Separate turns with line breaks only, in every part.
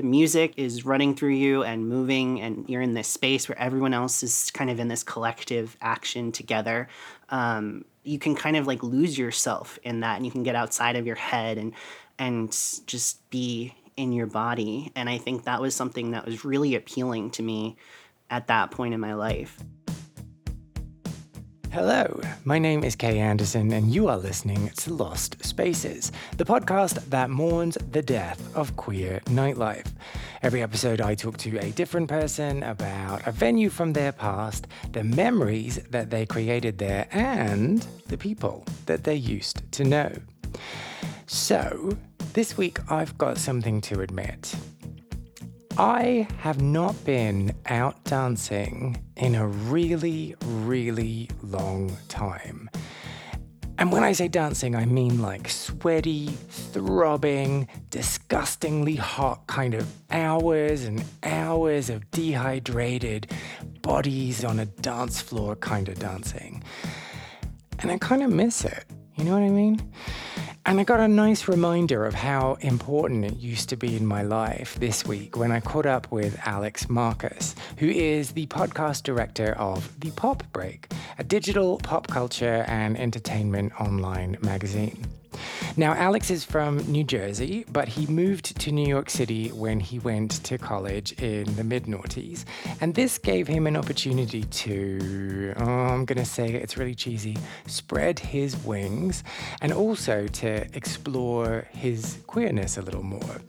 the music is running through you and moving, and you're in this space where everyone else is kind of in this collective action together. Um, you can kind of like lose yourself in that, and you can get outside of your head and and just be in your body. And I think that was something that was really appealing to me at that point in my life.
Hello, my name is Kay Anderson, and you are listening to Lost Spaces, the podcast that mourns the death of queer nightlife. Every episode, I talk to a different person about a venue from their past, the memories that they created there, and the people that they used to know. So, this week I've got something to admit. I have not been out dancing in a really, really long time. And when I say dancing, I mean like sweaty, throbbing, disgustingly hot kind of hours and hours of dehydrated bodies on a dance floor kind of dancing. And I kind of miss it. You know what I mean? And I got a nice reminder of how important it used to be in my life this week when I caught up with Alex Marcus, who is the podcast director of The Pop Break, a digital pop culture and entertainment online magazine. Now, Alex is from New Jersey, but he moved to New York City when he went to college in the mid noughties. And this gave him an opportunity to, oh, I'm going to say it's really cheesy, spread his wings and also to explore his queerness a little more.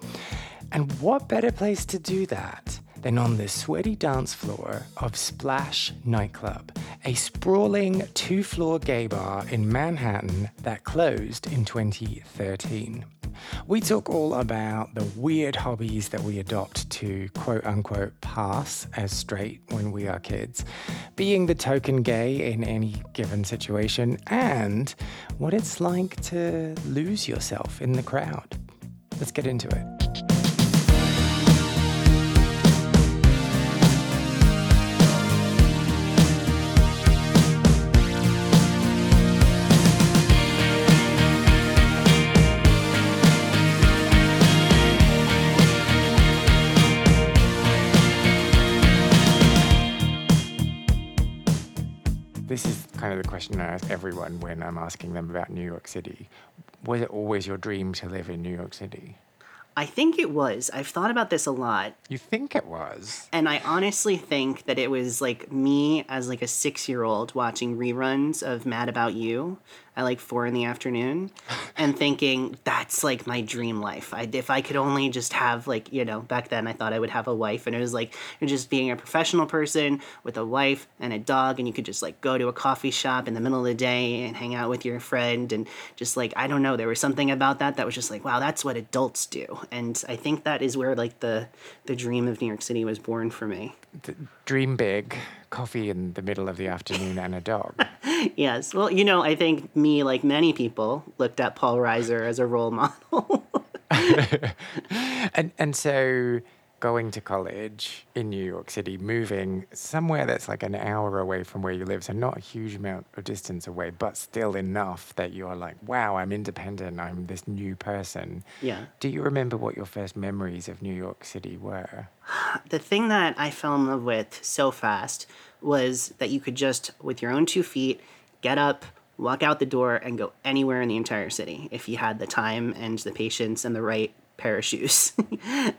And what better place to do that than on the sweaty dance floor of Splash Nightclub, a sprawling two floor gay bar in Manhattan that closed in 2013. We talk all about the weird hobbies that we adopt to quote unquote pass as straight when we are kids, being the token gay in any given situation, and what it's like to lose yourself in the crowd. Let's get into it. This is kind of the question I ask everyone when I'm asking them about New York City. Was it always your dream to live in New York City?
I think it was. I've thought about this a lot.
You think it was?
And I honestly think that it was like me as like a 6-year-old watching reruns of Mad About You at like 4 in the afternoon and thinking that's like my dream life. I, if I could only just have like, you know, back then I thought I would have a wife and it was like you're just being a professional person with a wife and a dog and you could just like go to a coffee shop in the middle of the day and hang out with your friend and just like I don't know, there was something about that that was just like wow, that's what adults do. And I think that is where like the the dream of New York City was born for me.
Dream big, coffee in the middle of the afternoon and a dog.
yes. Well, you know, I think me, like many people, looked at Paul Reiser as a role model.
and and so going to college in New York City, moving somewhere that's like an hour away from where you live, so not a huge amount of distance away, but still enough that you're like, wow, I'm independent, I'm this new person.
Yeah.
Do you remember what your first memories of New York City were?
The thing that I fell in love with so fast was that you could just, with your own two feet, get up, walk out the door, and go anywhere in the entire city if you had the time and the patience and the right pair of shoes.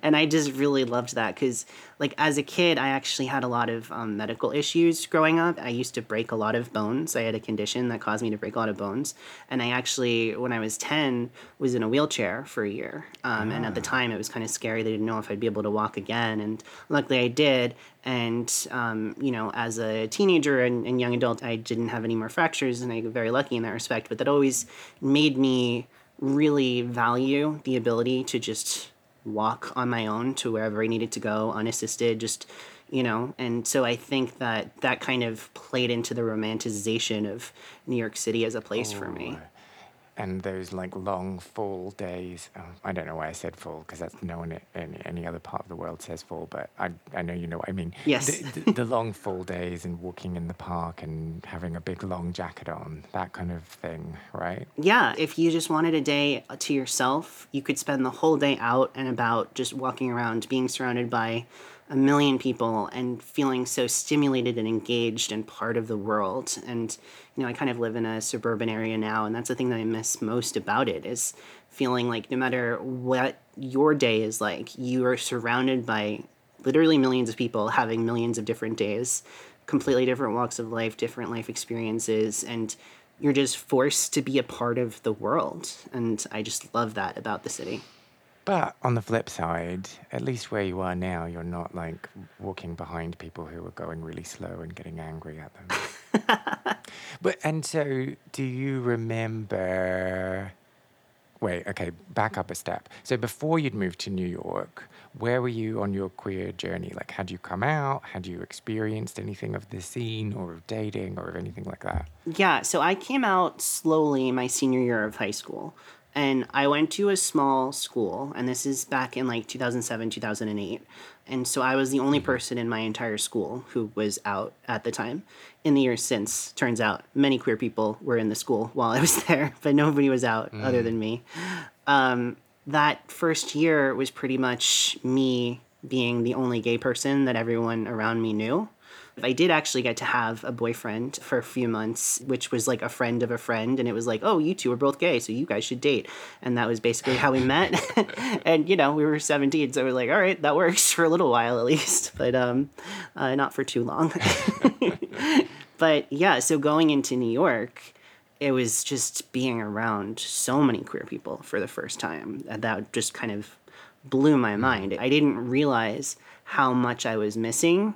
and I just really loved that because, like, as a kid, I actually had a lot of um, medical issues growing up. I used to break a lot of bones. I had a condition that caused me to break a lot of bones. And I actually, when I was 10, was in a wheelchair for a year. Um, And at the time, it was kind of scary. They didn't know if I'd be able to walk again. And luckily, I did. And, um, you know, as a teenager and, and young adult, I didn't have any more fractures. And I'm very lucky in that respect. But that always made me really value the ability to just walk on my own to wherever I needed to go unassisted, just, you know. And so I think that that kind of played into the romanticization of New York City as a place for me.
Oh, and those like long fall days. Oh, I don't know why I said fall because that's no one in any other part of the world says fall, but I, I know you know what I mean.
Yes.
The, the, the long fall days and walking in the park and having a big long jacket on, that kind of thing, right?
Yeah, if you just wanted a day to yourself, you could spend the whole day out and about just walking around, being surrounded by a million people and feeling so stimulated and engaged and part of the world. And, you know, I kind of live in a suburban area now, and that's the thing that I miss most about it is feeling like no matter what your day is like, you are surrounded by literally millions of people having millions of different days, completely different walks of life, different life experiences, and you're just forced to be a part of the world. And I just love that about the city.
But on the flip side, at least where you are now, you're not like walking behind people who are going really slow and getting angry at them. but and so, do you remember? Wait, okay, back up a step. So before you'd moved to New York, where were you on your queer journey? Like, had you come out? Had you experienced anything of the scene or of dating or of anything like that?
Yeah, so I came out slowly my senior year of high school and I went to a small school, and this is back in like 2007, 2008. And so I was the only person in my entire school who was out at the time. In the years since, turns out many queer people were in the school while I was there, but nobody was out mm. other than me. Um, that first year was pretty much me being the only gay person that everyone around me knew. I did actually get to have a boyfriend for a few months, which was like a friend of a friend. And it was like, oh, you two are both gay, so you guys should date. And that was basically how we met. and, you know, we were 17, so we are like, all right, that works for a little while at least, but um, uh, not for too long. but yeah, so going into New York, it was just being around so many queer people for the first time. That just kind of blew my mind. I didn't realize how much I was missing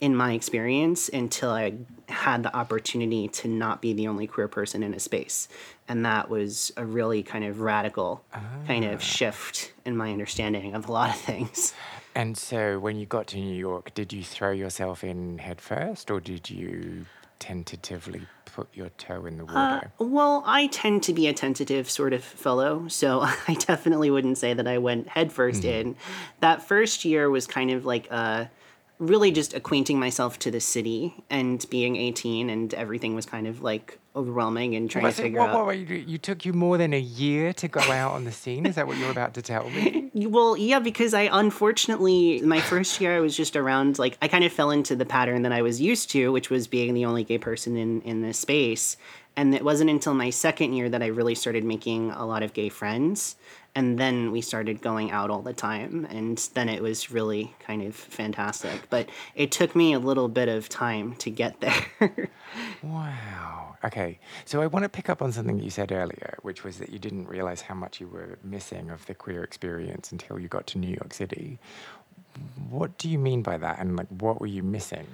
in my experience until I had the opportunity to not be the only queer person in a space. And that was a really kind of radical ah. kind of ah. shift in my understanding of a lot of things.
And so when you got to New York, did you throw yourself in headfirst or did you tentatively put your toe in the water?
Uh, well, I tend to be a tentative sort of fellow, so I definitely wouldn't say that I went headfirst mm-hmm. in. That first year was kind of like a really just acquainting myself to the city and being 18 and everything was kind of like overwhelming and trying to figure
what,
out.
What, you, you took you more than a year to go out on the scene? Is that what you're about to tell me?
well, yeah, because I unfortunately, my first year I was just around, like, I kind of fell into the pattern that I was used to, which was being the only gay person in, in this space. And it wasn't until my second year that I really started making a lot of gay friends and then we started going out all the time and then it was really kind of fantastic. But it took me a little bit of time to get there.
Wow. Okay. So i want to pick up on something you said earlier which was that you didn't realize how much you were missing of the queer experience until you got to new york city. What do you mean by that? And like what were you missing?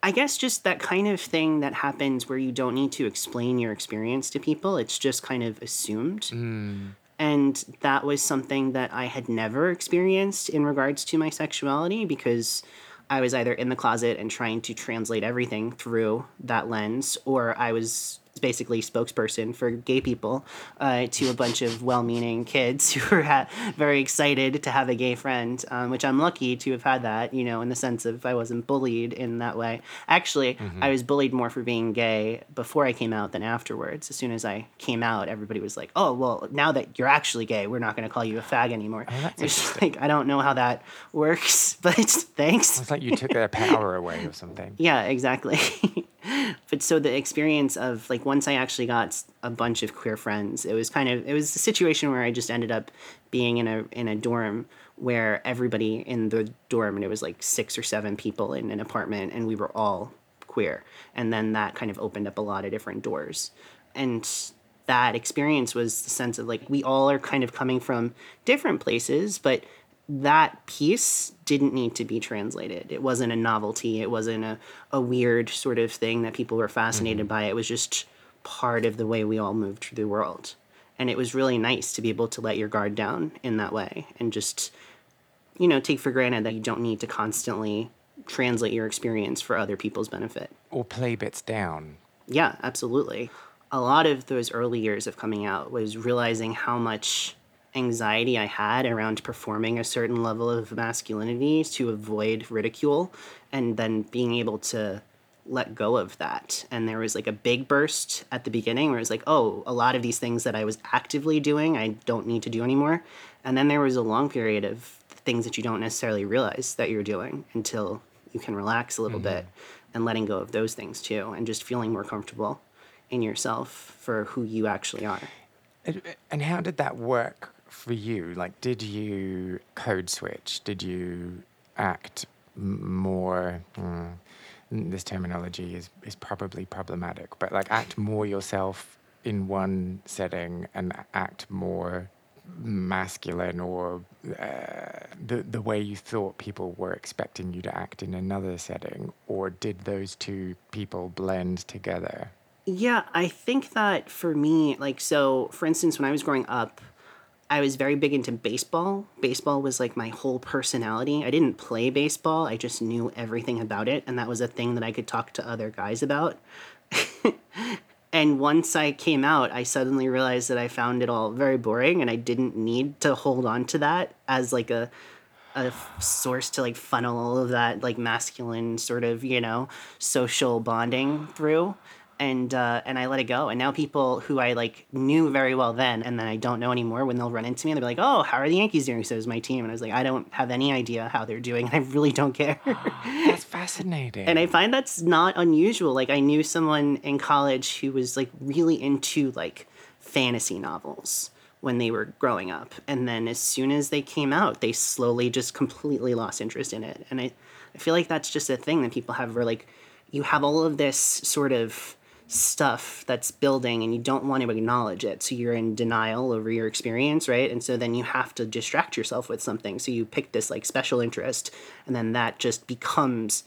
I guess just that kind of thing that happens where you don't need to explain your experience to people. It's just kind of assumed. Mm. And that was something that I had never experienced in regards to my sexuality because I was either in the closet and trying to translate everything through that lens, or I was basically spokesperson for gay people uh, to a bunch of well-meaning kids who were ha- very excited to have a gay friend, um, which I'm lucky to have had that. You know, in the sense of I wasn't bullied in that way. Actually, mm-hmm. I was bullied more for being gay before I came out than afterwards. As soon as I came out, everybody was like, "Oh, well, now that you're actually gay, we're not going to call you a fag anymore." Oh, it's like I don't know how that works, but thanks.
It's like you took their power away or something.
Yeah, exactly. but so the experience of like once I actually got a bunch of queer friends, it was kind of it was a situation where I just ended up being in a in a dorm where everybody in the dorm and it was like six or seven people in an apartment and we were all queer and then that kind of opened up a lot of different doors and that experience was the sense of like we all are kind of coming from different places but that piece didn't need to be translated. It wasn't a novelty. It wasn't a, a weird sort of thing that people were fascinated mm-hmm. by. It was just part of the way we all move through the world. And it was really nice to be able to let your guard down in that way and just, you know, take for granted that you don't need to constantly translate your experience for other people's benefit.
Or play bits down.
Yeah, absolutely. a lot of those early years of coming out was realizing how much anxiety I had around performing a certain level of masculinity to avoid ridicule and then being able to let go of that. And there was like a big burst at the beginning where it was like, oh, a lot of these things that I was actively doing, I don't need to do anymore. And then there was a long period of things that you don't necessarily realize that you're doing until you can relax a little mm-hmm. bit and letting go of those things too and just feeling more comfortable in yourself for who you actually are.
And how did that work for you? Like, did you code switch? Did you act more? Mm, this terminology is, is probably problematic, but like act more yourself in one setting and act more masculine or uh, the the way you thought people were expecting you to act in another setting, or did those two people blend together?
Yeah, I think that for me, like, so for instance, when I was growing up, I was very big into baseball. Baseball was like my whole personality. I didn't play baseball, I just knew everything about it. And that was a thing that I could talk to other guys about. and once I came out, I suddenly realized that I found it all very boring and I didn't need to hold on to that as like a a source to like funnel all of that like masculine sort of you know social bonding through and uh, and I let it go. And now people who I like knew very well then, and then I don't know anymore, when they'll run into me, they'll be like, "Oh, how are the Yankees doing?" So is my team, and I was like, I don't have any idea how they're doing. and I really don't care.
that's fascinating.
And I find that's not unusual. Like I knew someone in college who was like really into like fantasy novels when they were growing up, and then as soon as they came out, they slowly just completely lost interest in it. And I, I feel like that's just a thing that people have where like you have all of this sort of stuff that's building and you don't want to acknowledge it. So you're in denial over your experience, right? And so then you have to distract yourself with something. So you pick this like special interest and then that just becomes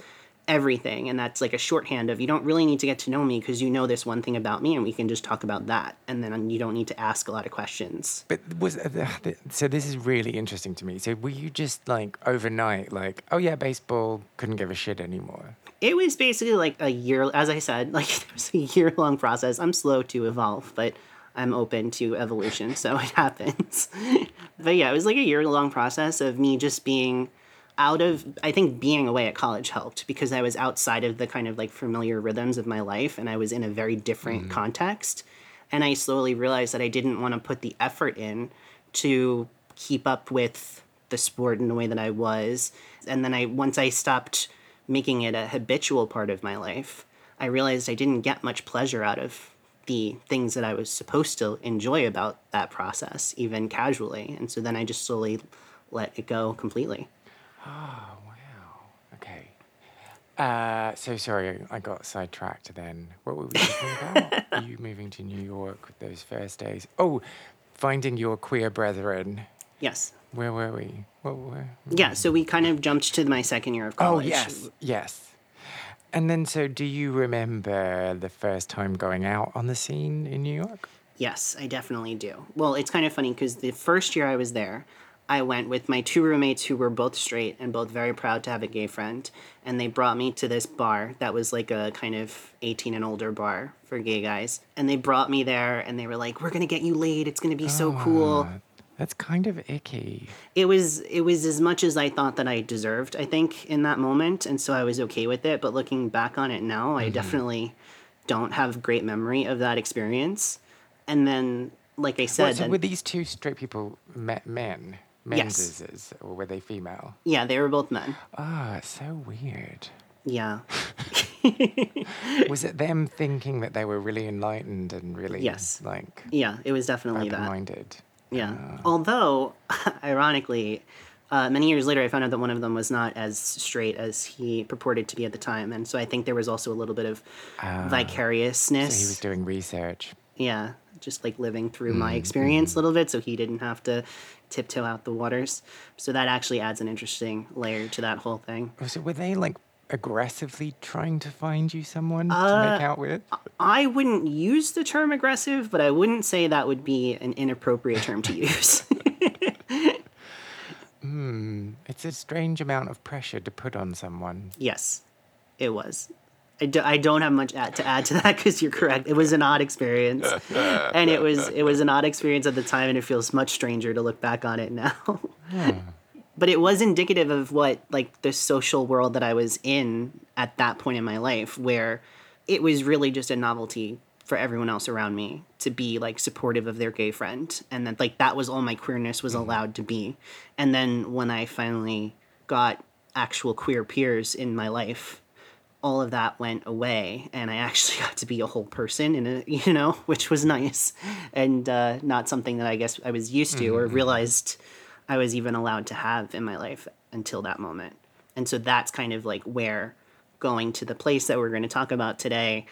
everything and that's like a shorthand of you don't really need to get to know me because you know this one thing about me and we can just talk about that and then you don't need to ask a lot of questions
but was uh, so this is really interesting to me so were you just like overnight like oh yeah baseball couldn't give a shit anymore
it was basically like a year as i said like it was a year long process. I'm slow to evolve but i'm open to evolution so it happens. But yeah it was like a year long process of me just being out of i think being away at college helped because i was outside of the kind of like familiar rhythms of my life and i was in a very different mm-hmm. context. And i slowly realized that i didn't want to put the effort in to keep up with the sport in the way that i was. And then i once i stopped making it a habitual part of my life, I realized I didn't get much pleasure out of the things that I was supposed to enjoy about that process, even casually. And so then I just slowly let it go completely.
Oh, wow. Okay. Uh, so sorry, I got sidetracked then. What were we talking about? you moving to New York those first days. Oh, finding your queer brethren.
Yes.
Where were we? What were?
Yeah, hmm. so we kind of jumped to my second year of oh, college.
Oh yes, yes. And then, so do you remember the first time going out on the scene in New York?
Yes, I definitely do. Well, it's kind of funny because the first year I was there, I went with my two roommates who were both straight and both very proud to have a gay friend. And they brought me to this bar that was like a kind of 18 and older bar for gay guys. And they brought me there and they were like, We're going to get you laid. It's going to be so cool. Ah,
That's kind of icky.
It was it was as much as I thought that I deserved, I think, in that moment, and so I was okay with it. But looking back on it now, mm-hmm. I definitely don't have great memory of that experience. And then, like I said, well,
so were these two straight people men? Men yes. or were they female?
Yeah, they were both men.
Ah, oh, so weird.
Yeah.
was it them thinking that they were really enlightened and really
yes.
like
Yeah, it was definitely
that.
Yeah. Uh, Although, ironically, uh, many years later, I found out that one of them was not as straight as he purported to be at the time, and so I think there was also a little bit of uh, vicariousness.
So he was doing research.
Yeah, just like living through mm, my experience mm. a little bit, so he didn't have to tiptoe out the waters. So that actually adds an interesting layer to that whole thing.
So were they like aggressively trying to find you someone uh, to make out with?
I wouldn't use the term aggressive, but I wouldn't say that would be an inappropriate term to use.
Hmm, it's a strange amount of pressure to put on someone.
Yes, it was. I, do, I don't have much to add to that because you're correct. It was an odd experience, and it was it was an odd experience at the time, and it feels much stranger to look back on it now. But it was indicative of what like the social world that I was in at that point in my life, where it was really just a novelty for everyone else around me to be like supportive of their gay friend, and that like that was all my queerness was allowed to be. And then when I finally got actual queer peers in my life all of that went away and i actually got to be a whole person in a you know which was nice and uh, not something that i guess i was used to mm-hmm. or realized i was even allowed to have in my life until that moment and so that's kind of like where going to the place that we're going to talk about today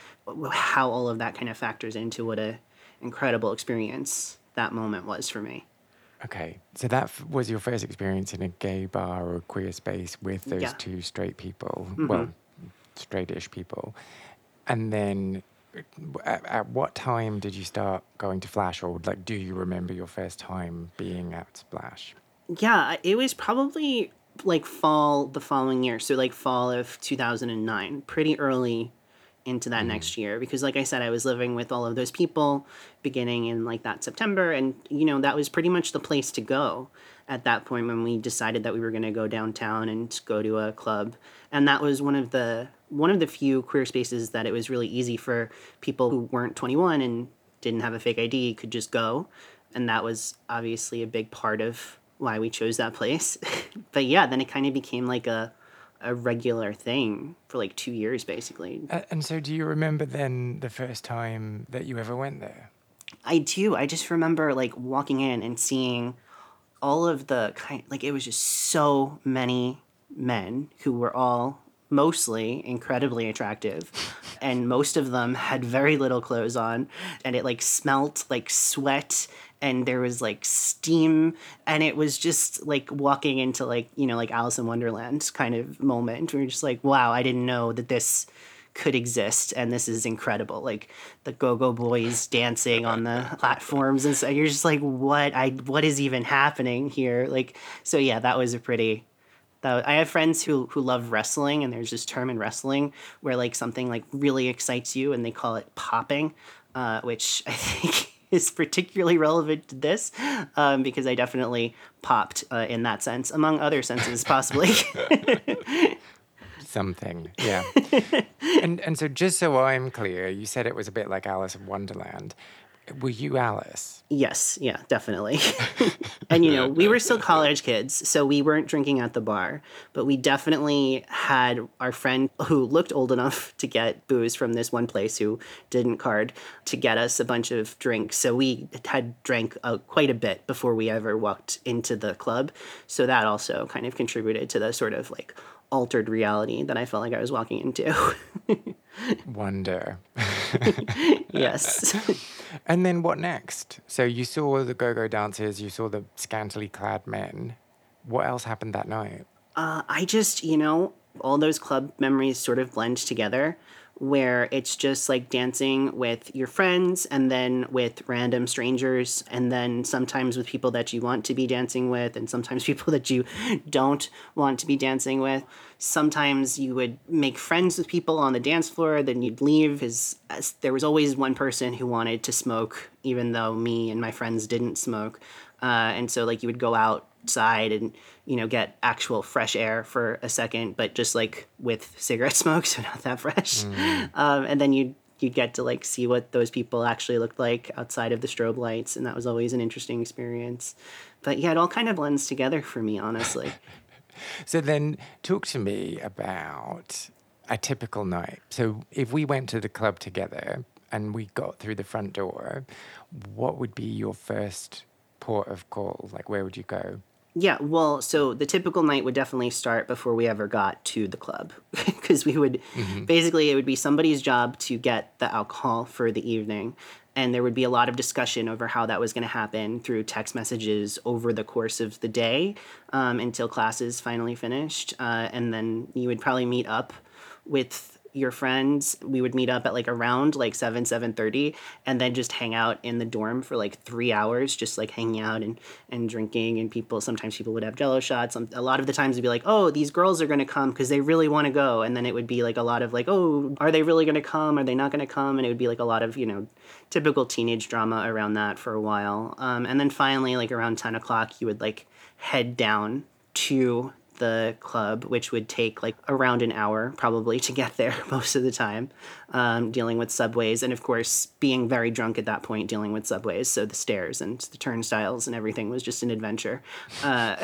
how all of that kind of factors into what a incredible experience that moment was for me
Okay, so that f- was your first experience in a gay bar or queer space with those yeah. two straight people. Mm-hmm. Well, straightish people. And then at, at, what time did you start going to Splash, or like, do you remember your first time being at Splash?
Yeah, it was probably like fall the following year, so like fall of 2009, pretty early into that mm. next year because like I said I was living with all of those people beginning in like that September and you know that was pretty much the place to go at that point when we decided that we were going to go downtown and go to a club and that was one of the one of the few queer spaces that it was really easy for people who weren't 21 and didn't have a fake ID could just go. And that was obviously a big part of why we chose that place. but yeah, then it kind of became like a a regular thing for like 2 years basically.
Uh, and so do you remember then the first time that you ever went there?
I do. I just remember like walking in and seeing all of the kind like it was just so many men who were all mostly incredibly attractive and most of them had very little clothes on and it like smelt like sweat and there was like steam and it was just like walking into like you know like alice in wonderland kind of moment we are just like wow i didn't know that this could exist and this is incredible. Like the go-go boys dancing on the platforms and so you're just like what? I what is even happening here? Like so yeah that was a pretty I have friends who who love wrestling, and there's this term in wrestling where like something like really excites you, and they call it popping, uh, which I think is particularly relevant to this um, because I definitely popped uh, in that sense, among other senses, possibly.
something, yeah. and and so just so I'm clear, you said it was a bit like Alice in Wonderland. Were you Alice?
Yes, yeah, definitely. and you know, we were still college kids, so we weren't drinking at the bar, but we definitely had our friend who looked old enough to get booze from this one place who didn't card to get us a bunch of drinks. So we had drank uh, quite a bit before we ever walked into the club. So that also kind of contributed to the sort of like altered reality that I felt like I was walking into.
Wonder.
yes.
and then what next? So you saw the go go dancers, you saw the scantily clad men. What else happened that night?
Uh, I just, you know, all those club memories sort of blend together where it's just like dancing with your friends and then with random strangers and then sometimes with people that you want to be dancing with and sometimes people that you don't want to be dancing with. Sometimes you would make friends with people on the dance floor then you'd leave because there was always one person who wanted to smoke even though me and my friends didn't smoke. Uh, and so like you would go outside and you know get actual fresh air for a second but just like with cigarette smoke so not that fresh. Mm. um, and then you you'd get to like see what those people actually looked like outside of the strobe lights and that was always an interesting experience. But yeah it all kind of blends together for me honestly.
So then talk to me about a typical night. So if we went to the club together and we got through the front door what would be your first port of call? Like where would you go
yeah, well, so the typical night would definitely start before we ever got to the club because we would mm-hmm. basically it would be somebody's job to get the alcohol for the evening and there would be a lot of discussion over how that was going to happen through text messages over the course of the day um, until classes finally finished uh, and then you would probably meet up with your friends we would meet up at like around like 7 7.30 and then just hang out in the dorm for like three hours just like hanging out and, and drinking. And people sometimes people would have jello shots. A lot of the times it'd be like oh these girls are going to come because they really want to go. And then it would be like a lot of like oh are they really going to come? Are they not going to come? And it would be like a lot of you know typical teenage drama around that for a while. Um, and then finally like around 10 o'clock you would like head down to the club, which would take like around an hour probably to get there most of the time, um, dealing with subways. And of course, being very drunk at that point, dealing with subways. So the stairs and the turnstiles and everything was just an adventure. Uh,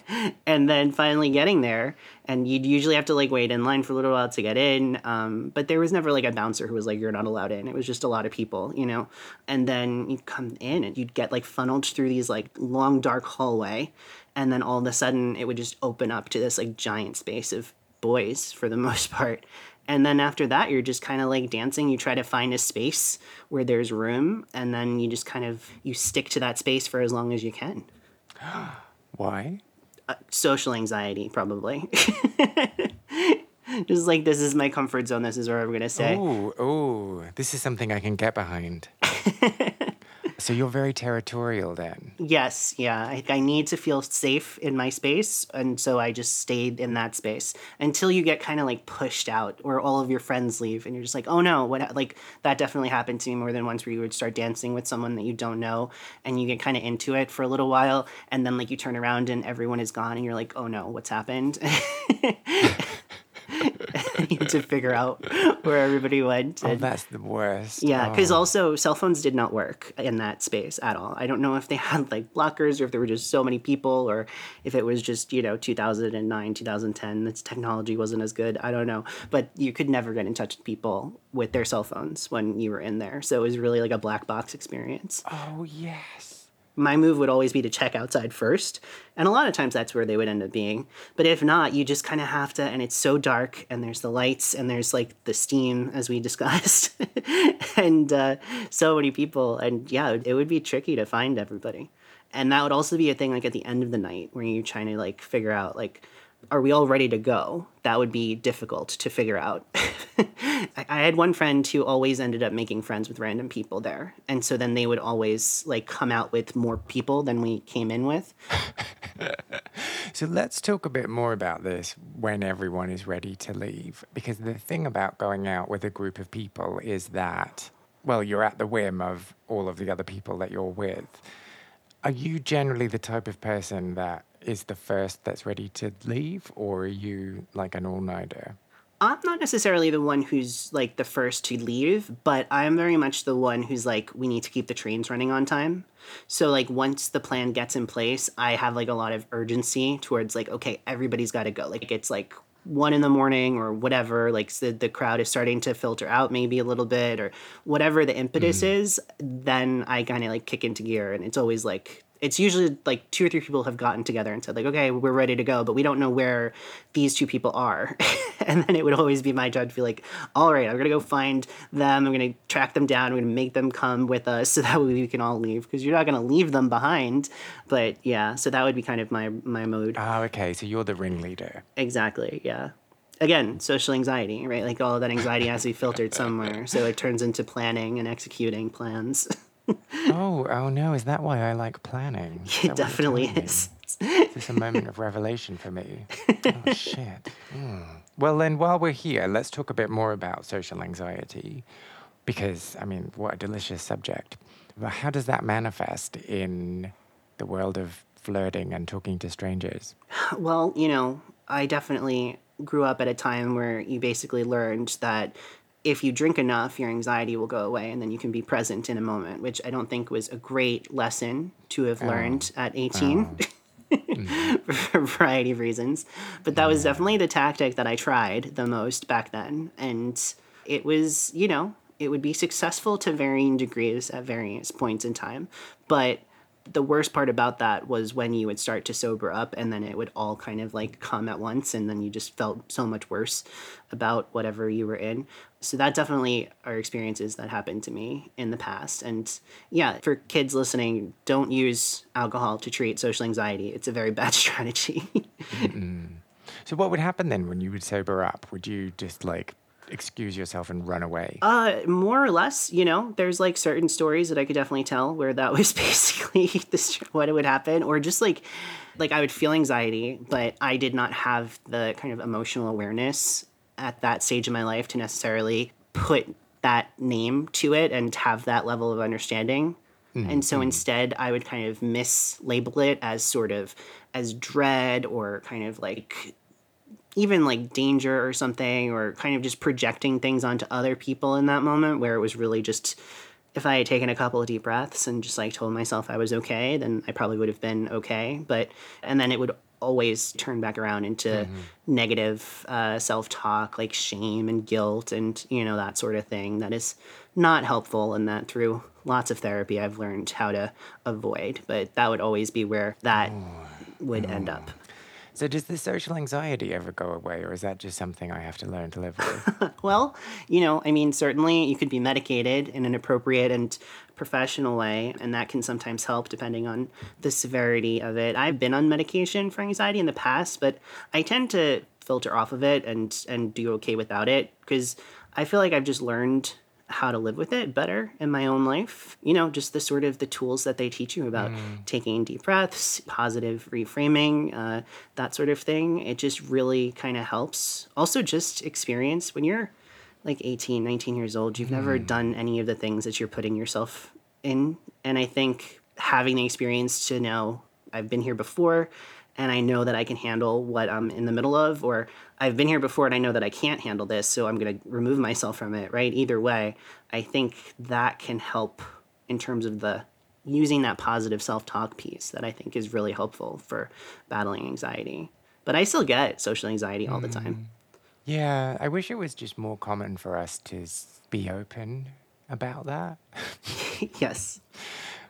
and then finally getting there, and you'd usually have to like wait in line for a little while to get in. Um, but there was never like a bouncer who was like, you're not allowed in. It was just a lot of people, you know? And then you'd come in and you'd get like funneled through these like long, dark hallway and then all of a sudden it would just open up to this like giant space of boys for the most part. And then after that you're just kind of like dancing. You try to find a space where there's room and then you just kind of you stick to that space for as long as you can.
Why?
Uh, social anxiety probably. Just like this is my comfort zone. This is where i'm gonna say
oh oh this is something i can get behind so you're very territorial then?
Yes, yeah. I, I need to feel safe in my space. And so I just stayed in that space until you get kind of like pushed out or all of your friends leave and you're just like, oh no, what? Like that definitely happened to me more than once where you would start dancing with someone that you don't know and you get kind of into it for a little while. And then like you turn around and everyone is gone and you're like, oh no, what's happened? to figure out where everybody went.
Oh, that's the worst.
Yeah, because
oh.
also cell phones did not work in that space at all. I don't know if they had like blockers or if there were just so many people or if it was just, you know, 2009, 2010, this technology wasn't as good. I don't know. But you could never get in touch with people with their cell phones when you were in there. So it was really like a black box experience.
Oh, yes
my move would always be to check outside first. And a lot of times that's where they would end up being. But if not, you just kind of have to, and it's so dark, and there's the lights, and there's like the steam, as we discussed, and uh, so many people. And yeah, it would be tricky to find everybody. And that would also be a thing like at the end of the night where you're trying to like figure out, like, are we all ready to go? That would be difficult to figure out. I had one friend who always ended up making friends with random people there. And so then they would always like come out with more people than we came in with.
so let's talk a bit more about this when everyone is ready to leave. Because the thing about going out with a group of people is that, well, you're at the whim of all of the other people that you're with. Are you generally the type of person that is the first that's ready to leave, or are you like an all nighter?
I'm not necessarily the one who's like the first to leave, but I'm very much the one who's like, we need to keep the trains running on time. So, like, once the plan gets in place, I have like a lot of urgency towards like, okay, everybody's got to go. Like, it's like one in the morning or whatever, like the, the crowd is starting to filter out maybe a little bit or whatever the impetus mm. is, then I kind of like kick into gear. And it's always like it's usually like two or three people have gotten together and said like okay we're ready to go but we don't know where these two people are. And then it would always be my job to be like all right i'm gonna go find them. I'm gonna track them down. I'm gonna make them come with us so that way we can all leave. Because you're not gonna leave them behind but yeah so that would be kind of my my mode.
Oh okay so you're the ringleader.
Exactly yeah. Again social anxiety right? Like all of that anxiety has to be filtered somewhere so it turns into planning and executing plans
oh, oh no! Is that why I like planning?
It definitely is.
Is this a moment of revelation for me? Oh shit. Mm. Well, then, while we're here, let's talk a bit more about social anxiety, because I mean, what a delicious subject. But how does that manifest in the world of flirting and talking to strangers?
Well, you know, I definitely grew up at a time where you basically learned that if you drink enough, your anxiety will go away and then you can be present in a moment, which I don't think was a great lesson to have oh. learned at 18 oh. for a variety of reasons. But that was definitely the tactic that I tried the most back then. And it was, you know, it would be successful to varying degrees at various points in time. But the worst part about that was when you would start to sober up and then it would all kind of like come at once and then you just felt so much worse about whatever you were in. So that definitely are experiences that happened to me in the past. And yeah for kids listening don't use alcohol to treat social anxiety. It's a very bad strategy.
So what would happen then when you would sober up? Would you just like excuse yourself and run away?
Uh, more or less, you know, there's like certain stories that I could definitely tell where that was basically this what it would happen, or just like, like I would feel anxiety, but I did not have the kind of emotional awareness at that stage of my life to necessarily put that name to it and have that level of understanding. Mm-hmm. And so instead, I would kind of mislabel it as sort of as dread or kind of like even like danger or something, or kind of just projecting things onto other people in that moment where it was really just if I had taken a couple of deep breaths and just like told myself I was okay, then I probably would have been okay. But, and then it would always turn back around into mm-hmm. negative uh, self talk, like shame and guilt, and you know that sort of thing. That is not helpful, and that through lots of therapy I've learned how to avoid. But that would always be where that oh. would end up.
So, does the social anxiety ever go away, or is that just something I have to learn to live with?
well, you know, I mean, certainly you could be medicated in an appropriate and professional way, and that can sometimes help depending on the severity of it. I've been on medication for anxiety in the past, but I tend to filter off of it and and do okay without it because I feel like I've just learned how to live with it better in my own life. You know, just the sort of the tools that they teach you about mm. taking deep breaths, positive reframing, uh, that sort of thing. It just really kind of helps. Also, just experience when you're like 18, 19 years old, you've mm. never done any of the things that you're putting yourself in. And I think having the experience to know I've been here before and I know that I can handle what I'm in the middle of, or I've been here before and I know that I can't handle this, so I'm going to remove myself from it, right? Either way, I think that can help in terms of the using that positive self talk piece that I think is really helpful for battling anxiety. But I still get social anxiety all the time. Mm.
Yeah, I wish it was just more common for us to be open about that.
yes.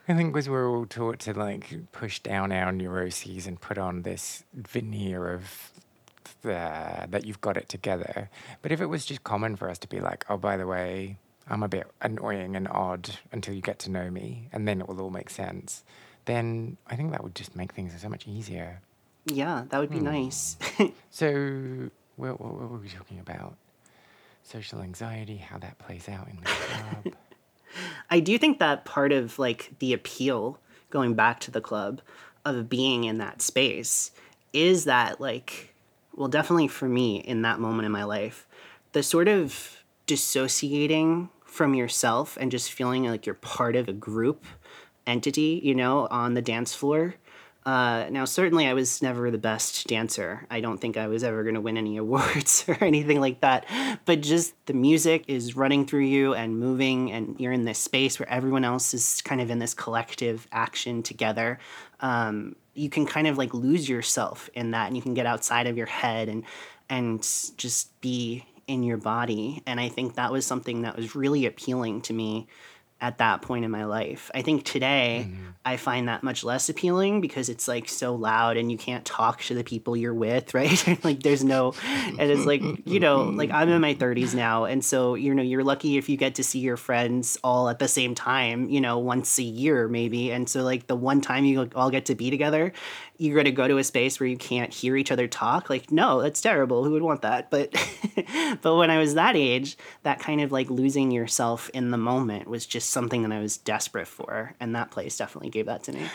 I think because we're all taught to like push down our neuroses and put on this veneer of the, that you've got it together. But if it was just common for us to be like, oh, by the way, I'm a bit annoying and odd until you get to know me, and then it will all make sense, then I think that would just make things so much easier.
Yeah, that would be hmm. nice.
so, what, what, what were we talking about? Social anxiety, how that plays out in the club.
I do think that part of like the appeal going back to the club of being in that space is that like well definitely for me in that moment in my life the sort of dissociating from yourself and just feeling like you're part of a group entity you know on the dance floor uh, now, certainly, I was never the best dancer. I don't think I was ever going to win any awards or anything like that. But just the music is running through you and moving, and you're in this space where everyone else is kind of in this collective action together. Um, you can kind of like lose yourself in that, and you can get outside of your head and and just be in your body. And I think that was something that was really appealing to me at that point in my life. I think today mm-hmm. I find that much less appealing because it's like so loud and you can't talk to the people you're with, right? like there's no and it's like, you know, like I'm in my 30s now and so you know, you're lucky if you get to see your friends all at the same time, you know, once a year maybe. And so like the one time you all get to be together, you're going to go to a space where you can't hear each other talk like no that's terrible who would want that but but when i was that age that kind of like losing yourself in the moment was just something that i was desperate for and that place definitely gave that to me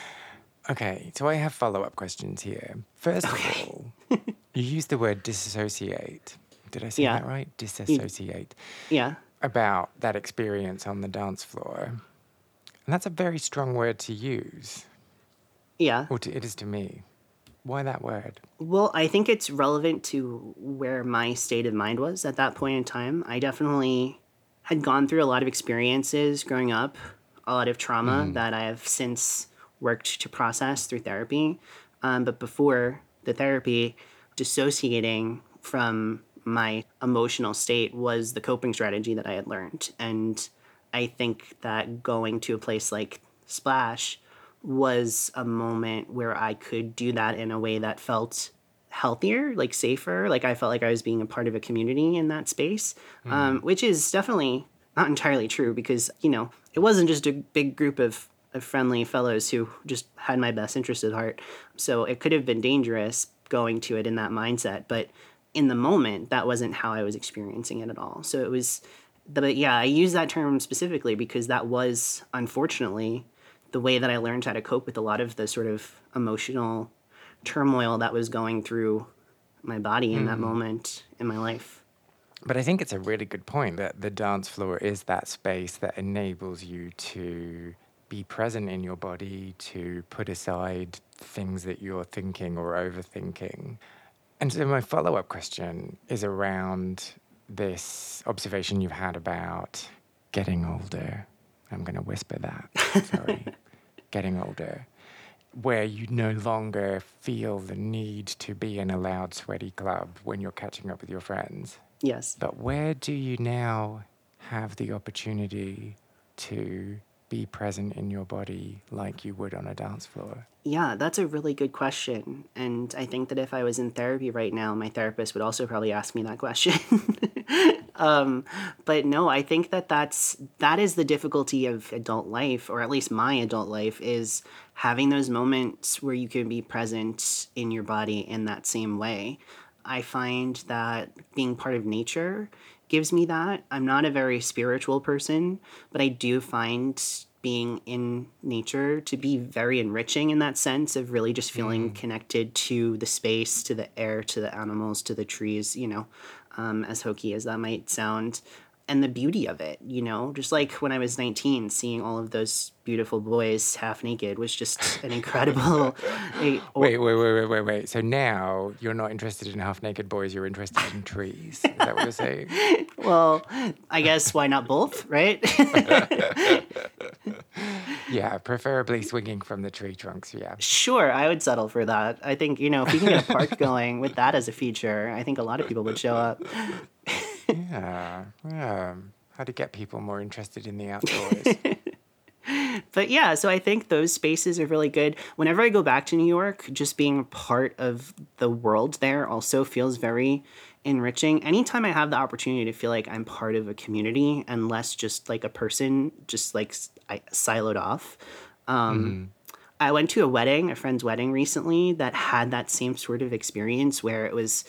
okay so i have follow-up questions here first okay. of all you used the word disassociate did i say yeah. that right disassociate
yeah
about that experience on the dance floor and that's a very strong word to use
yeah.
Or to, it is to me. Why that word?
Well, I think it's relevant to where my state of mind was at that point in time. I definitely had gone through a lot of experiences growing up, a lot of trauma mm. that I have since worked to process through therapy. Um, but before the therapy, dissociating from my emotional state was the coping strategy that I had learned. And I think that going to a place like Splash was a moment where I could do that in a way that felt healthier, like safer. Like I felt like I was being a part of a community in that space, mm. um, which is definitely not entirely true because, you know, it wasn't just a big group of, of friendly fellows who just had my best interest at heart. So it could have been dangerous going to it in that mindset. But in the moment, that wasn't how I was experiencing it at all. So it was, but yeah, I use that term specifically because that was unfortunately the way that I learned how to cope with a lot of the sort of emotional turmoil that was going through my body in that mm. moment in my life.
But I think it's a really good point that the dance floor is that space that enables you to be present in your body, to put aside things that you're thinking or overthinking. And so, my follow up question is around this observation you've had about getting older. I'm going to whisper that. Sorry. getting older. Where you no longer feel the need to be in a loud, sweaty club when you're catching up with your friends.
Yes.
But where do you now have the opportunity to be present in your body like you would on a dance floor?
Yeah, that's a really good question. And I think that if I was in therapy right now, my therapist would also probably ask me that question. um, but no, I think that that's that is the difficulty of adult life, or at least my adult life, is having those moments where you can be present in your body in that same way. I find that being part of nature gives me that. I'm not a very spiritual person, but I do find being in nature to be very enriching in that sense of really just feeling mm. connected to the space, to the air, to the animals, to the trees, you know, um, as hokey as that might sound and the beauty of it, you know, just like when I was 19, seeing all of those beautiful boys half naked was just an incredible.
a, or, wait, wait, wait, wait, wait, wait. So now you're not interested in half naked boys, you're interested in trees. Is that what you're saying?
well, I guess why not both, right?
yeah, preferably swinging from the tree trunks, yeah.
Sure, I would settle for that. I think, you know, if we can get a park going with that as a feature, I think a lot of people would show up
yeah, yeah. How to get people more interested in the outdoors.
but yeah, so I think those spaces are really good. Whenever I go back to New York, just being part of the world there also feels very enriching. Anytime I have the opportunity to feel like I'm part of a community and less just like a person, just like I, siloed off. Um, mm-hmm. I went to a wedding, a friend's wedding recently that had that same sort of experience where it was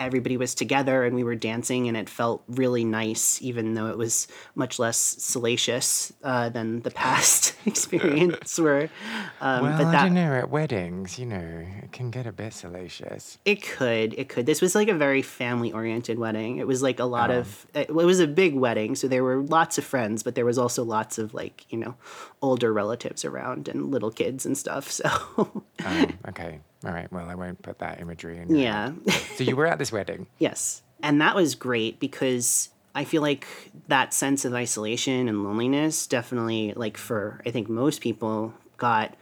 everybody was together and we were dancing and it felt really nice even though it was much less salacious uh, than the past experience were.
Um, well, but that, I don't know at weddings you know it can get a bit salacious.
It could it could. This was like a very family oriented wedding. It was like a lot oh. of it was a big wedding so there were lots of friends but there was also lots of like you know older relatives around and little kids and stuff so
oh, okay all right. Well, I won't put that imagery in.
Yeah.
so you were at this wedding.
Yes. And that was great because I feel like that sense of isolation and loneliness definitely, like for I think most people, got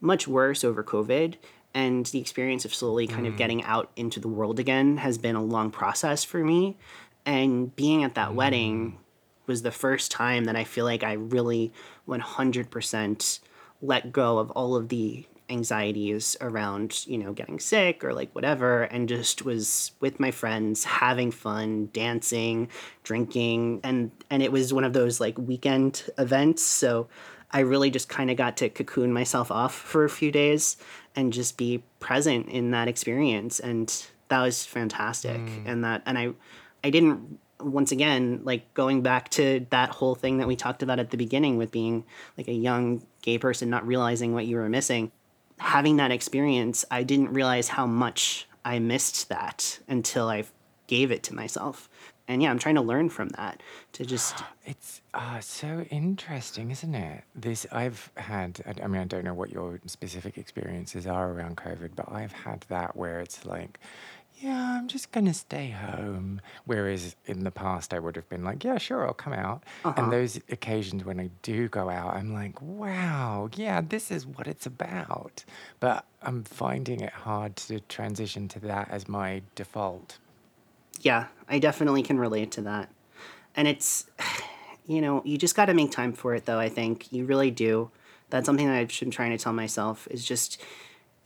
much worse over COVID. And the experience of slowly kind mm. of getting out into the world again has been a long process for me. And being at that mm. wedding was the first time that I feel like I really 100% let go of all of the anxieties around, you know, getting sick or like whatever, and just was with my friends having fun, dancing, drinking, and and it was one of those like weekend events. So I really just kind of got to cocoon myself off for a few days and just be present in that experience, and that was fantastic. Mm. And that and I I didn't once again like going back to that whole thing that we talked about at the beginning with being like a young gay person not realizing what you were missing having that experience, I didn't realize how much I missed that until I gave it to myself. And yeah, I'm trying to learn from that to just.
It's uh, so interesting, isn't it? This I've had. I mean, I don't know what your specific experiences are around COVID, but I've had that where it's like yeah, I'm just going to stay home. Whereas in the past, I would have been like, yeah, sure, I'll come out. Uh-huh. And those occasions when I do go out, I'm like, wow, yeah, this is what it's about. But I'm finding it hard to transition to that as my default.
Yeah, I definitely can relate to that. And it's, you know, you just got to make time for it, though, I think. You really do. That's something that I've been trying to tell myself is just,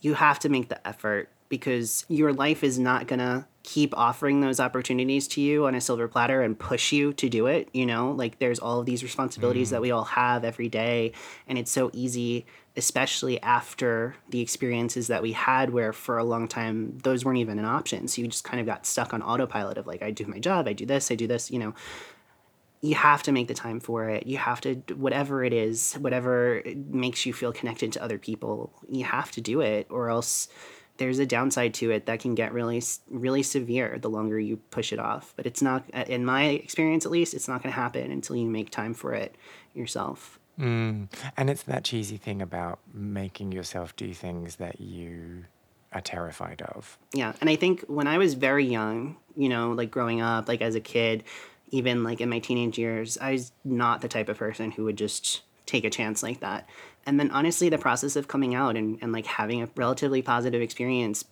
you have to make the effort because your life is not gonna keep offering those opportunities to you on a silver platter and push you to do it you know? Like there's all of these responsibilities that mm-hmm. we all have every day and it's so easy especially after the experiences that we had where for a long time those weren't even an option. So you just kind of got stuck on autopilot of like i do my job i do this i do this you know? You have to make the time for it. You have to whatever it is whatever makes you feel connected to other people you have to do it or else there's a downside to it that can get really really severe the longer you push it off. But it's not in my experience at least it's not going to happen until you make time for it yourself.
Mm. and it's that cheesy thing about making yourself do things that you are terrified of.
Yeah and i think when i was very young you know like growing up like as a kid even like in my teenage years i was not the type of person who would just take a chance like that. And then honestly the process of coming out and, and like having a relatively positive experience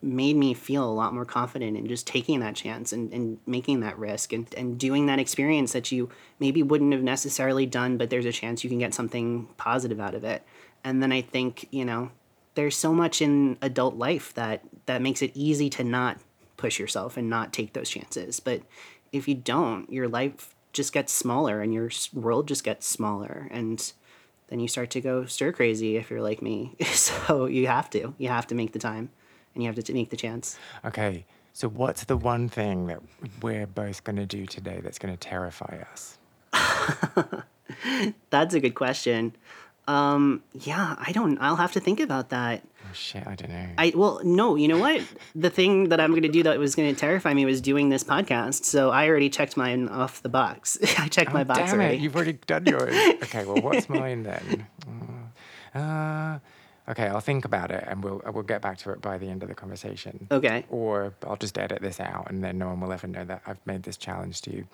made me feel a lot more confident in just taking that chance and, and making that risk and, and doing that experience that you maybe wouldn't have necessarily done but there's a chance you can get something positive out of it. And then i think you know there's so much in adult life that that makes it easy to not push yourself and not take those chances. But if you don't your life just gets smaller and your world just gets smaller and then you start to go stir crazy if you're like me. so you have to. You have to make the time and you have to make the chance.
Okay. So what's the one thing that we're both going to do today that's going to terrify us?
that's a good question. Um, yeah, I don't. I'll have to think about that.
Oh shit, I don't know.
I well, no, you know what? the thing that I'm going to do that was going to terrify me was doing this podcast. So I already checked mine off the box. I checked oh, my box
damn
already.
It, you've already done yours. okay, well, what's mine then? Uh, uh, okay, I'll think about it and we'll we'll get back to it by the end of the conversation.
Okay.
Or I'll just edit this out and then no one will ever know that I've made this challenge to you.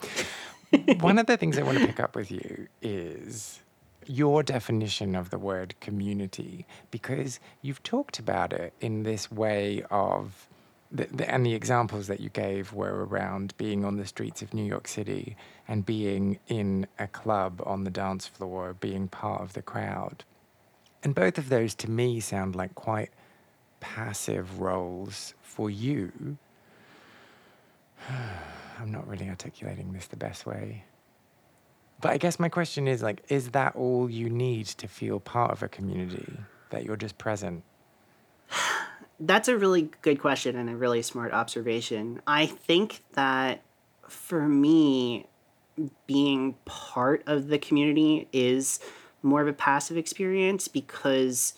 One of the things I want to pick up with you is your definition of the word community because you've talked about it in this way of the, the, and the examples that you gave were around being on the streets of New York City and being in a club on the dance floor, being part of the crowd. And both of those to me sound like quite passive roles for you. I'm not really articulating this the best way. But I guess my question is like, is that all you need to feel part of a community? That you're just present?
That's a really good question and a really smart observation. I think that for me, being part of the community is more of a passive experience because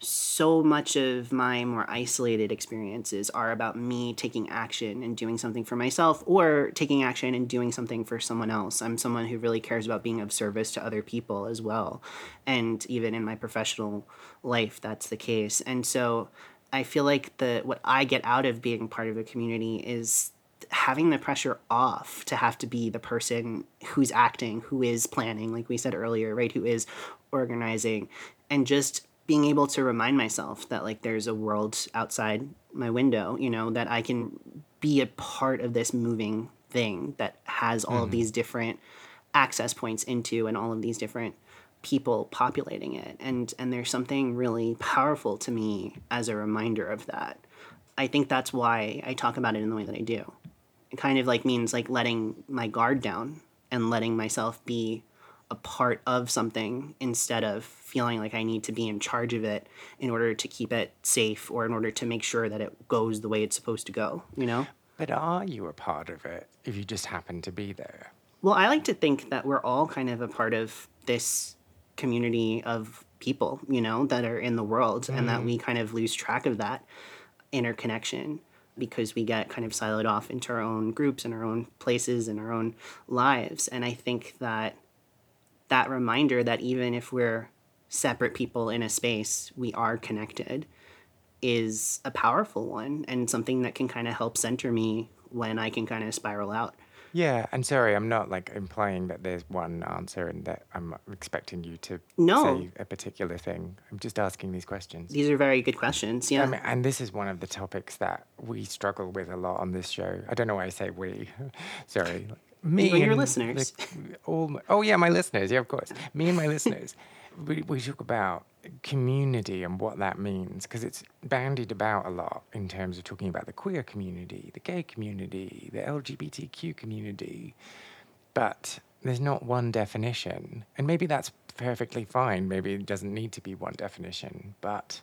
so much of my more isolated experiences are about me taking action and doing something for myself or taking action and doing something for someone else. I'm someone who really cares about being of service to other people as well. And even in my professional life, that's the case. And so I feel like the what I get out of being part of a community is having the pressure off to have to be the person who's acting, who is planning, like we said earlier, right? Who is organizing and just being able to remind myself that like there's a world outside my window, you know, that I can be a part of this moving thing that has all mm-hmm. of these different access points into and all of these different people populating it. And and there's something really powerful to me as a reminder of that. I think that's why i talk about it in the way that i do. It kind of like means like letting my guard down and letting myself be a part of something instead of feeling like I need to be in charge of it in order to keep it safe or in order to make sure that it goes the way it's supposed to go, you know?
But are you a part of it if you just happen to be there?
Well, I like to think that we're all kind of a part of this community of people, you know, that are in the world mm. and that we mm. kind of lose track of that interconnection because we get kind of siloed off into our own groups and our own places and our own lives. And I think that that reminder that even if we're separate people in a space, we are connected is a powerful one and something that can kind of help center me when I can kind of spiral out.
Yeah, and sorry, I'm not like implying that there's one answer and that I'm expecting you to
no.
say a particular thing. I'm just asking these questions.
These are very good questions. Yeah, um,
and this is one of the topics that we struggle with a lot on this show. I don't know why I say we. sorry,
me and your listeners.
My, oh yeah, my listeners. Yeah, of course. Me and my listeners. We we talk about community and what that means because it's bandied about a lot in terms of talking about the queer community, the gay community, the LGBTQ community, but there's not one definition. And maybe that's perfectly fine. Maybe it doesn't need to be one definition, but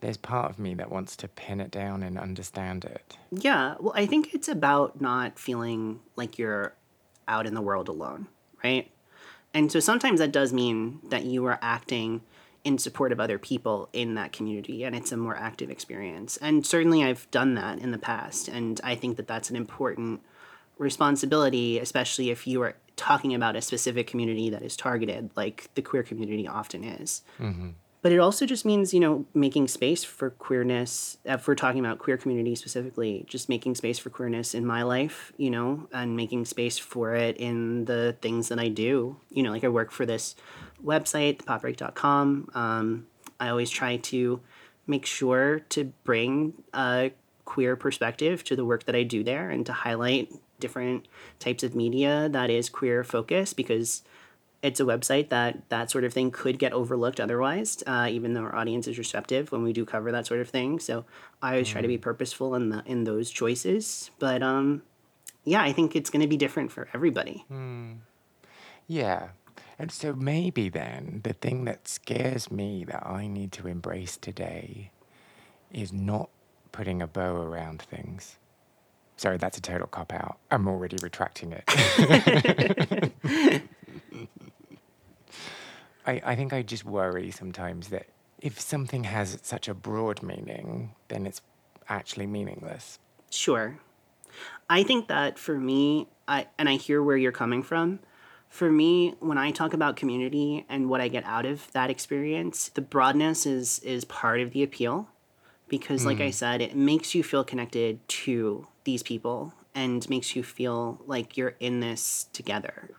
there's part of me that wants to pin it down and understand it.
Yeah, well, I think it's about not feeling like you're out in the world alone, right? And so sometimes that does mean that you are acting in support of other people in that community and it's a more active experience. And certainly I've done that in the past and I think that that's an important responsibility especially if you are talking about a specific community that is targeted like the queer community often is. Mm-hmm but it also just means you know making space for queerness if we're talking about queer community specifically just making space for queerness in my life you know and making space for it in the things that i do. You know like i work for this website thepopbreak.com um, i always try to make sure to bring a queer perspective to the work that i do there and to highlight different types of media that is queer focused because it's a website that that sort of thing could get overlooked otherwise, uh, even though our audience is receptive when we do cover that sort of thing. So I always mm. try to be mm. purposeful in the in those choices. But um, yeah, I think it's going to be different for everybody.
Mm. Yeah. And so maybe then the thing that scares me that I need to embrace today is not putting a bow around things. Sorry, that's a total cop out. I'm already retracting it. I, I think I just worry sometimes that if something has such a broad meaning, then it's actually meaningless.
Sure. I think that for me, I and I hear where you're coming from. For me, when I talk about community and what I get out of that experience, the broadness is is part of the appeal because like mm. I said, it makes you feel connected to these people and makes you feel like you're in this together.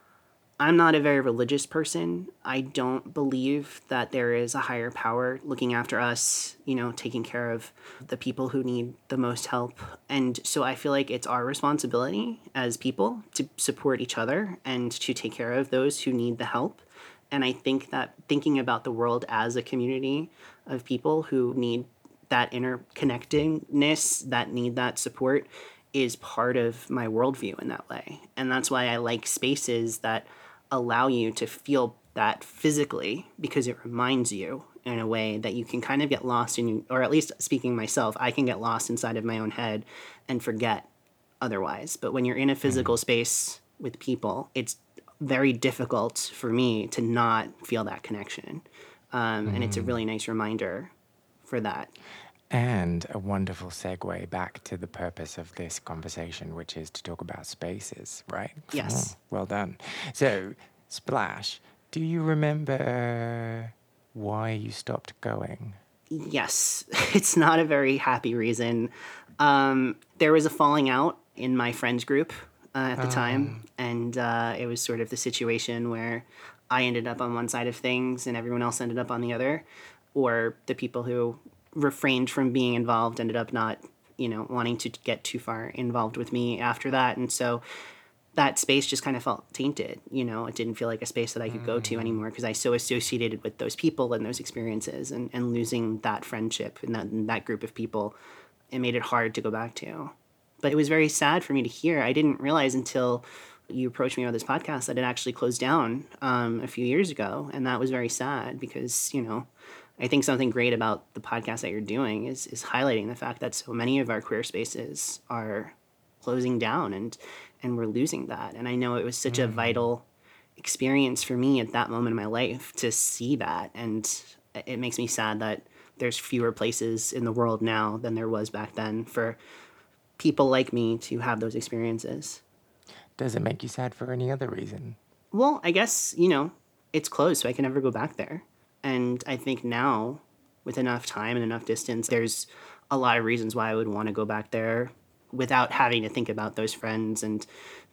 I'm not a very religious person. I don't believe that there is a higher power looking after us, you know, taking care of the people who need the most help. And so I feel like it's our responsibility as people to support each other and to take care of those who need the help. And I think that thinking about the world as a community of people who need that interconnectedness, that need that support, is part of my worldview in that way. And that's why I like spaces that allow you to feel that physically because it reminds you in a way that you can kind of get lost in or at least speaking myself i can get lost inside of my own head and forget otherwise but when you're in a physical mm-hmm. space with people it's very difficult for me to not feel that connection um, mm. and it's a mm. really nice reminder for that
and a wonderful segue back to the purpose of this conversation, which is to talk about spaces, right?
Yes.
Oh, well done. So, Splash, do you remember why you stopped going?
Yes. It's not a very happy reason. Um, there was a falling out in my friends group uh, at the time, oh. and uh, it was sort of the situation where I ended up on one side of things and everyone else ended up on the other, or the people who refrained from being involved ended up not you know wanting to get too far involved with me after that. And so that space just kind of felt tainted you know? It didn't feel like a space that i could go to mm. anymore because i so associated with those people and those experiences and, and losing that friendship and that, and that group of people it made it hard to go back to. But it was very sad for me to hear. I didn't realize until you approached me about this podcast that it actually closed down um, a few years ago and that was very sad because you know I think something great about the podcast that you're doing is is highlighting the fact that so many of our queer spaces are closing down and and we're losing that. And I know it was such mm. a vital experience for me at that moment in my life to see that and it makes me sad that there's fewer places in the world now than there was back then for people like me to have those experiences.
Does it make you sad for any other reason?
Well, I guess, you know, it's closed, so I can never go back there. And I think now, with enough time and enough distance, there's a lot of reasons why I would want to go back there without having to think about those friends and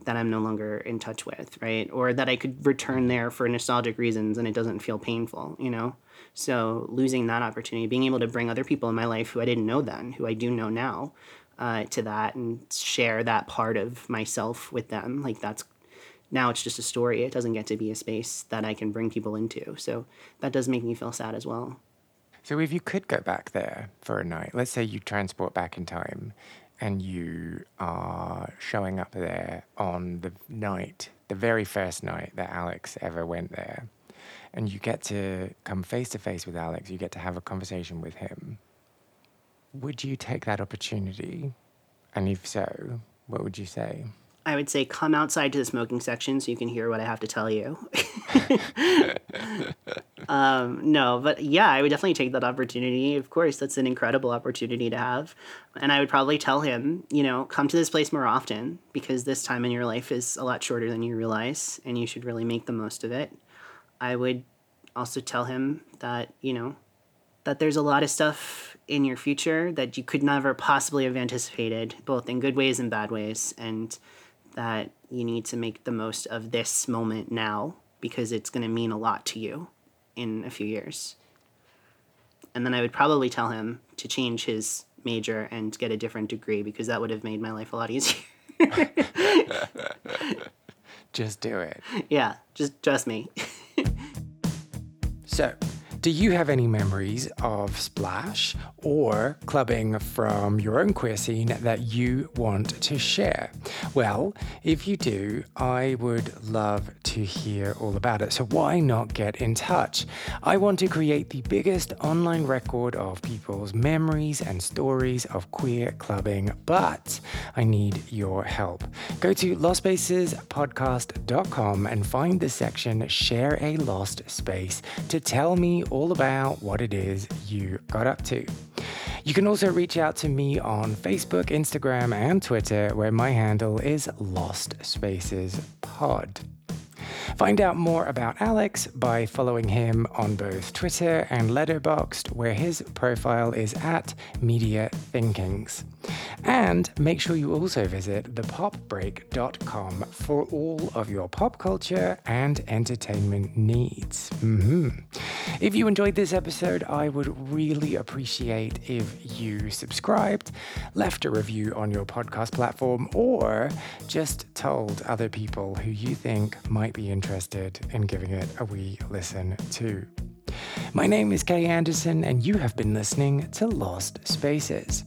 that I'm no longer in touch with, right? Or that I could return there for nostalgic reasons and it doesn't feel painful, you know? So losing that opportunity, being able to bring other people in my life who I didn't know then, who I do know now, uh, to that and share that part of myself with them, like that's now it's just a story. It doesn't get to be a space that I can bring people into. So that does make me feel sad as well.
So if you could go back there for a night, let's say you transport back in time and you are showing up there on the night, the very first night that Alex ever went there, and you get to come face to face with Alex, you get to have a conversation with him. Would you take that opportunity? And if so, what would you say?
I would say come outside to the smoking section so you can hear what I have to tell you. um, no, but yeah, I would definitely take that opportunity. Of course, that's an incredible opportunity to have. And I would probably tell him, you know, come to this place more often because this time in your life is a lot shorter than you realize and you should really make the most of it. I would also tell him that, you know, that there's a lot of stuff in your future that you could never possibly have anticipated, both in good ways and bad ways. And that you need to make the most of this moment now because it's going to mean a lot to you in a few years. And then I would probably tell him to change his major and get a different degree because that would have made my life a lot easier.
just do it.
Yeah, just trust me.
so, do you have any memories of Splash or clubbing from your own queer scene that you want to share? Well, if you do, I would love to hear all about it. So why not get in touch? I want to create the biggest online record of people's memories and stories of queer clubbing, but I need your help. Go to lostspacespodcast.com and find the section Share a Lost Space to tell me all about what it is you got up to. You can also reach out to me on Facebook, Instagram, and Twitter, where my handle is Lost Spaces Pod. Find out more about Alex by following him on both Twitter and Letterboxd, where his profile is at Media Thinkings. And make sure you also visit thepopbreak.com for all of your pop culture and entertainment needs. Mm-hmm. If you enjoyed this episode, I would really appreciate if you subscribed, left a review on your podcast platform, or just told other people who you think might be interested in giving it a wee listen too. My name is Kay Anderson, and you have been listening to Lost Spaces.